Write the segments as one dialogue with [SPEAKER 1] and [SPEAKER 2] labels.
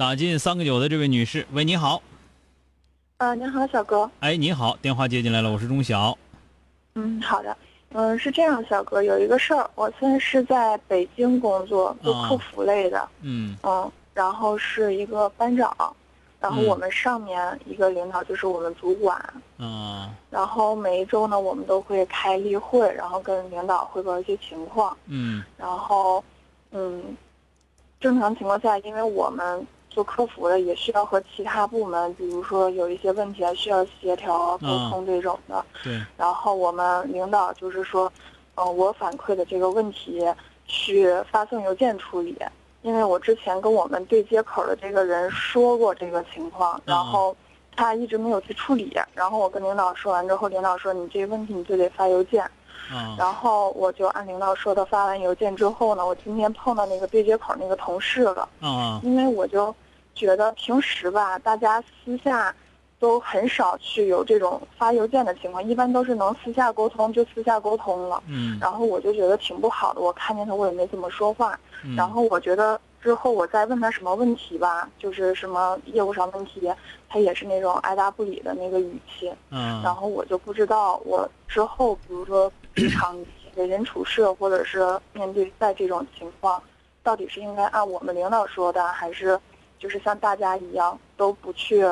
[SPEAKER 1] 打进三个九的这位女士，喂，你好。
[SPEAKER 2] 呃，您好，小哥。
[SPEAKER 1] 哎，你好，电话接进来了，我是钟晓。
[SPEAKER 2] 嗯，好的。嗯，是这样，小哥，有一个事儿，我现在是在北京工作，做客服类的。
[SPEAKER 1] 嗯。
[SPEAKER 2] 嗯，然后是一个班长，然后我们上面一个领导就是我们主管。
[SPEAKER 1] 嗯。
[SPEAKER 2] 然后每一周呢，我们都会开例会，然后跟领导汇报一些情况。
[SPEAKER 1] 嗯。
[SPEAKER 2] 然后，嗯，正常情况下，因为我们。做客服的也需要和其他部门，比如说有一些问题啊，需要协调沟通这种的。
[SPEAKER 1] 对。
[SPEAKER 2] 然后我们领导就是说，嗯，我反馈的这个问题去发送邮件处理，因为我之前跟我们对接口的这个人说过这个情况，然后他一直没有去处理。然后我跟领导说完之后，领导说你这个问题你就得发邮件。然后我就按领导说的发完邮件之后呢，我今天碰到那个对接口那个同事了。嗯因为我就觉得平时吧，大家私下都很少去有这种发邮件的情况，一般都是能私下沟通就私下沟通了。
[SPEAKER 1] 嗯。
[SPEAKER 2] 然后我就觉得挺不好的，我看见他我也没怎么说话。然后我觉得之后我再问他什么问题吧，就是什么业务上问题，他也是那种爱答不理的那个语气。
[SPEAKER 1] 嗯。
[SPEAKER 2] 然后我就不知道我之后，比如说。日常为人处事，或者是面对在这种情况，到底是应该按我们领导说的，还是就是像大家一样都不去，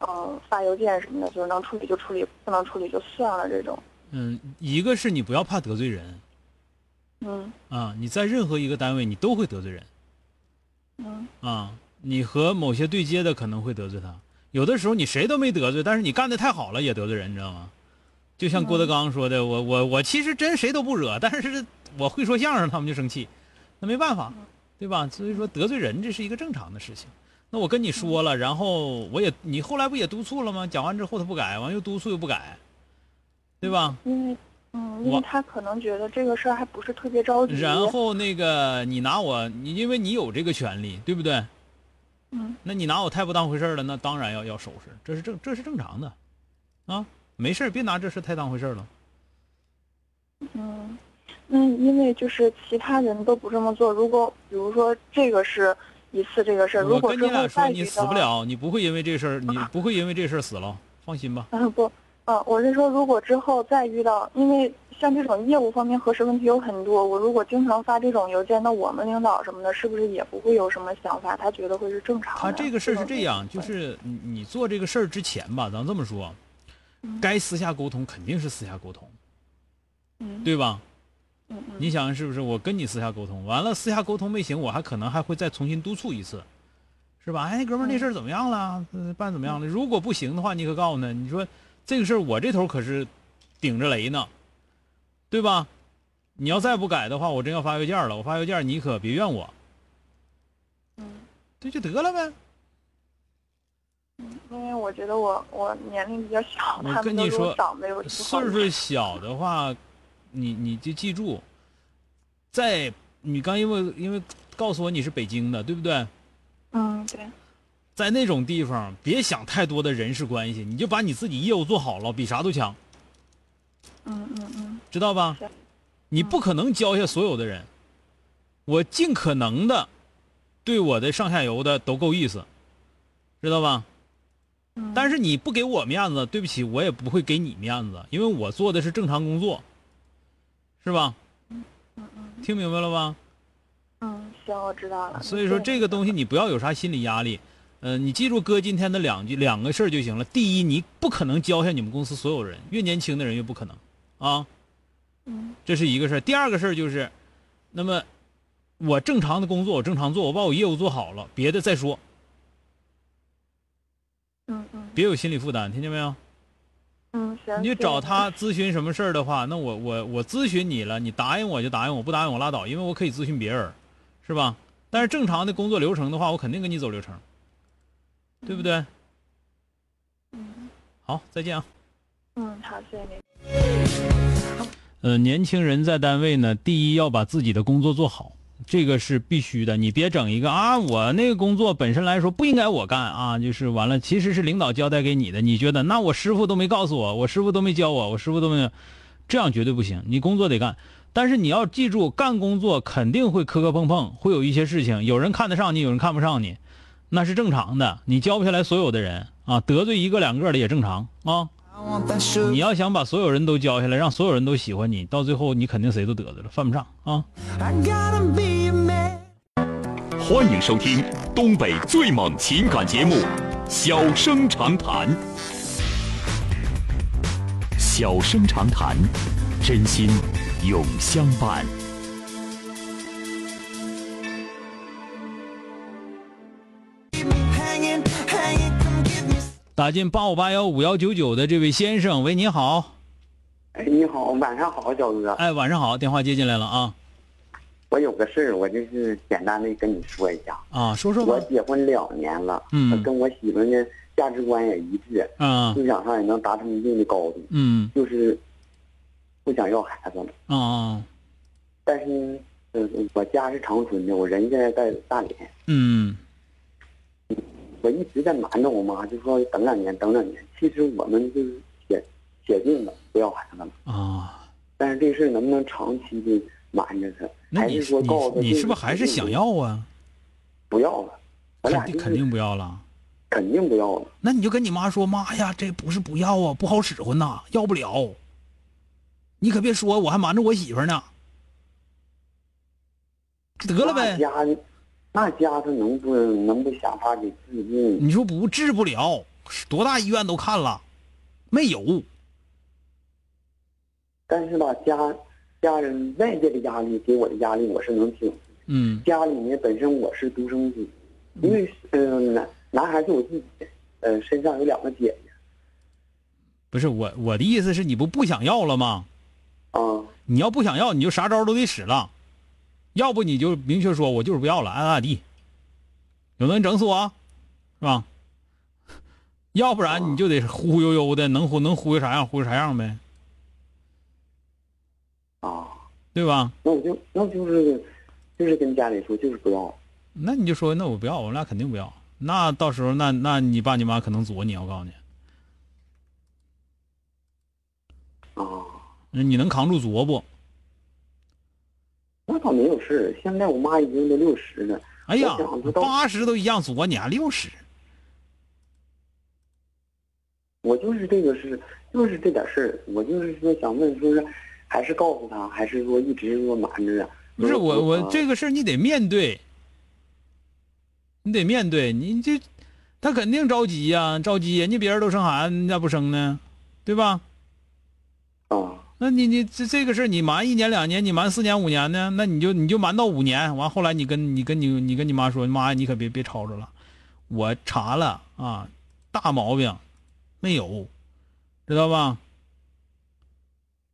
[SPEAKER 2] 嗯，发邮件什么的，就是能处理就处理，不能处理就算了这种。
[SPEAKER 1] 嗯，一个是你不要怕得罪人。
[SPEAKER 2] 嗯。
[SPEAKER 1] 啊，你在任何一个单位，你都会得罪人。
[SPEAKER 2] 嗯。
[SPEAKER 1] 啊，你和某些对接的可能会得罪他，有的时候你谁都没得罪，但是你干的太好了也得罪人，你知道吗？就像郭德纲说的，我我我其实真谁都不惹，但是我会说相声，他们就生气，那没办法，对吧？所以说得罪人这是一个正常的事情。那我跟你说了，然后我也你后来不也督促了吗？讲完之后他不改，完又督促又不改，对吧？
[SPEAKER 2] 因为嗯，因为他可能觉得这个事儿还不是特别着急。
[SPEAKER 1] 然后那个你拿我，你因为你有这个权利，对不对？
[SPEAKER 2] 嗯。
[SPEAKER 1] 那你拿我太不当回事了，那当然要要收拾，这是正这是正常的，啊。没事别拿这事太当回事了。
[SPEAKER 2] 嗯，那因为就是其他人都不这么做。如果比如说这个是一次这个事儿，如果
[SPEAKER 1] 跟你俩说你死不了，你不会因为这事儿，你不会因为这事儿死了，放心吧。
[SPEAKER 2] 嗯不，嗯，我是说，如果之后再遇到，因为像这种业务方面核实问题有很多，我如果经常发这种邮件，那我们领导什么的，是不是也不会有什么想法？他觉得会是正常的。
[SPEAKER 1] 他这个事儿是这样，就是你你做这个事儿之前吧，咱这么说。该私下沟通肯定是私下沟通，对吧？你想是不是？我跟你私下沟通完了，私下沟通没行，我还可能还会再重新督促一次，是吧？哎，哥们儿，那事儿怎么样了？办怎么样了？如果不行的话，你可告诉他，你说这个事儿我这头可是顶着雷呢，对吧？你要再不改的话，我真要发邮件了。我发邮件，你可别怨我。
[SPEAKER 2] 嗯，
[SPEAKER 1] 这就得了呗。
[SPEAKER 2] 因为我觉得我我年龄比较小，
[SPEAKER 1] 我跟你说，
[SPEAKER 2] 岁
[SPEAKER 1] 数小的话，你你就记住，在你刚因为因为告诉我你是北京的，对不对？
[SPEAKER 2] 嗯，对。
[SPEAKER 1] 在那种地方，别想太多的人事关系，你就把你自己业务做好了，比啥都强。
[SPEAKER 2] 嗯嗯嗯。
[SPEAKER 1] 知道吧？你不可能交下所有的人，我尽可能的对我的上下游的都够意思，知道吧？但是你不给我面子，对不起，我也不会给你面子，因为我做的是正常工作，是吧？
[SPEAKER 2] 嗯嗯
[SPEAKER 1] 听明白了吧？
[SPEAKER 2] 嗯，行，我知道了。
[SPEAKER 1] 所以说这个东西你不要有啥心理压力，呃，你记住哥今天的两句两个事儿就行了。第一，你不可能教下你们公司所有人，越年轻的人越不可能啊。
[SPEAKER 2] 嗯
[SPEAKER 1] 这是一个事儿。第二个事儿就是，那么我正常的工作我正常做，我把我业务做好了，别的再说，
[SPEAKER 2] 嗯嗯
[SPEAKER 1] 别有心理负担，听见没有？
[SPEAKER 2] 嗯，行。
[SPEAKER 1] 你就找他咨询什么事儿的话，那我我我咨询你了，你答应我就答应我，不答应我拉倒，因为我可以咨询别人，是吧？但是正常的工作流程的话，我肯定跟你走流程，对不对？嗯好，再见啊。
[SPEAKER 2] 嗯，好，谢谢您。
[SPEAKER 1] 呃，年轻人在单位呢，第一要把自己的工作做好，这个是必须的。你别整一个啊，我那个工作本身来说不应该我干啊，就是完了，其实是领导交代给你的，你觉得那我师傅都没告诉我，我师傅都没教我，我师傅都没有，这样绝对不行。你工作得干，但是你要记住，干工作肯定会磕磕碰碰，会有一些事情，有人看得上你，有人看不上你，那是正常的。你教不下来所有的人啊，得罪一个两个的也正常啊。你要想把所有人都教下来，让所有人都喜欢你，到最后你肯定谁都得罪了，犯不上啊。
[SPEAKER 3] 欢迎收听东北最猛情感节目《小生长谈》。小生长谈，真心永相伴。
[SPEAKER 1] 打进八五八幺五幺九九的这位先生，喂，你好，
[SPEAKER 4] 哎，你好，晚上好，小哥。
[SPEAKER 1] 哎，晚上好，电话接进来了啊。
[SPEAKER 4] 我有个事儿，我就是简单的跟你说一下。
[SPEAKER 1] 啊，说说
[SPEAKER 4] 我，结婚两年了，
[SPEAKER 1] 嗯。
[SPEAKER 4] 跟我媳妇呢价值观也一致，
[SPEAKER 1] 嗯
[SPEAKER 4] 思想上也能达成一定的高度，
[SPEAKER 1] 嗯。
[SPEAKER 4] 就是不想要孩子了。
[SPEAKER 1] 啊啊。
[SPEAKER 4] 但是嗯，呃，我家是长春的，我人现在在大连，
[SPEAKER 1] 嗯
[SPEAKER 4] 我一直在瞒着我妈，就说等两年，等两年。其实我们就是写写定了不要孩子了，
[SPEAKER 1] 啊，
[SPEAKER 4] 但是这事能不能长期的瞒着她，
[SPEAKER 1] 那你
[SPEAKER 4] 说告诉她
[SPEAKER 1] 你你是不是还是想要啊？
[SPEAKER 4] 不要了？我俩就是
[SPEAKER 1] 肯定肯定不要了。
[SPEAKER 4] 肯定不要了。
[SPEAKER 1] 那你就跟你妈说，妈呀，这不是不要啊，不好使唤呐，要不了。你可别说，我还瞒着我媳妇呢。得了呗，
[SPEAKER 4] 家那家他能不能不想法给治病？
[SPEAKER 1] 你说不治不了，多大医院都看了，没有。
[SPEAKER 4] 但是吧，家家人外界的压力给我的压力，我是能挺。
[SPEAKER 1] 嗯
[SPEAKER 4] 家里面本身我是独生子，因为嗯、呃男男孩是我自己，呃身上有两个姐姐
[SPEAKER 1] 不是我我的意思是你不不想要了吗？
[SPEAKER 4] 啊，
[SPEAKER 1] 你要不想要，你就啥招都得使了，要不你就明确说，我就是不要了，爱咋咋地。有能整死我，是吧？要不然你就得忽忽悠悠的，能忽能忽悠啥样忽悠啥样呗，
[SPEAKER 4] 啊，
[SPEAKER 1] 对吧？
[SPEAKER 4] 那我就那就是就是跟家里说就是不要
[SPEAKER 1] 那你就说，那我不要，我们俩肯定不要。那到时候，那那你爸你妈可能作你，我告诉你，
[SPEAKER 4] 啊，
[SPEAKER 1] 你能扛住作不？
[SPEAKER 4] 那倒没有事儿现在我妈已经都六十了，
[SPEAKER 1] 哎呀八十都一样作，你还六十？
[SPEAKER 4] 我就是这个事就是这点事儿，我就是说想问，说是还是告诉他，还是说一直说瞒着啊？
[SPEAKER 1] 不是我我
[SPEAKER 4] 啊
[SPEAKER 1] 这个事儿你得面对，你得面对，你这他肯定着急呀、着急，人家别人都生孩子，你咋不生呢？对吧？
[SPEAKER 4] 啊
[SPEAKER 1] 那你你这这个事儿你瞒一年两年，你瞒四年五年呢？那你就你就瞒到五年，完后来你跟你跟你你跟你妈说，妈你可别别吵着了，我查了啊，大毛病没有，知道吧？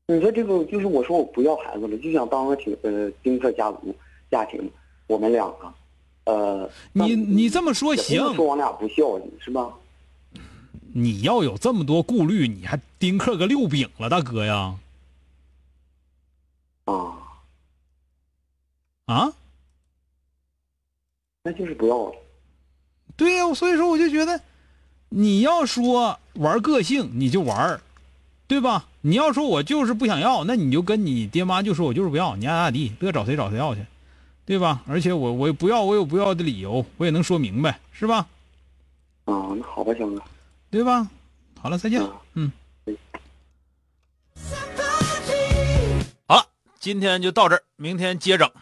[SPEAKER 4] 你说这个就是我说我不要孩子了，就想当个挺呃丁克家族家庭，我们两个，呃，
[SPEAKER 1] 你你这么说行，
[SPEAKER 4] 能说我俩不孝顺是吧？
[SPEAKER 1] 你要有这么多顾虑，你还丁克个六饼了，大哥呀？
[SPEAKER 4] 啊，
[SPEAKER 1] 啊？
[SPEAKER 4] 那就是不要了。
[SPEAKER 1] 对呀、所以说我就觉得，你要说玩个性，你就玩对吧？你要说我就是不想要，那你就跟你爹妈就说我就是不要，你爱咋咋地，乐找谁找谁要去，对吧？而且我我不要，我有不要的理由，我也能说明白，是吧？
[SPEAKER 4] 啊，那好吧，小哥。
[SPEAKER 1] 对吧？好了，再见。嗯。好今天就到这儿，明天接着。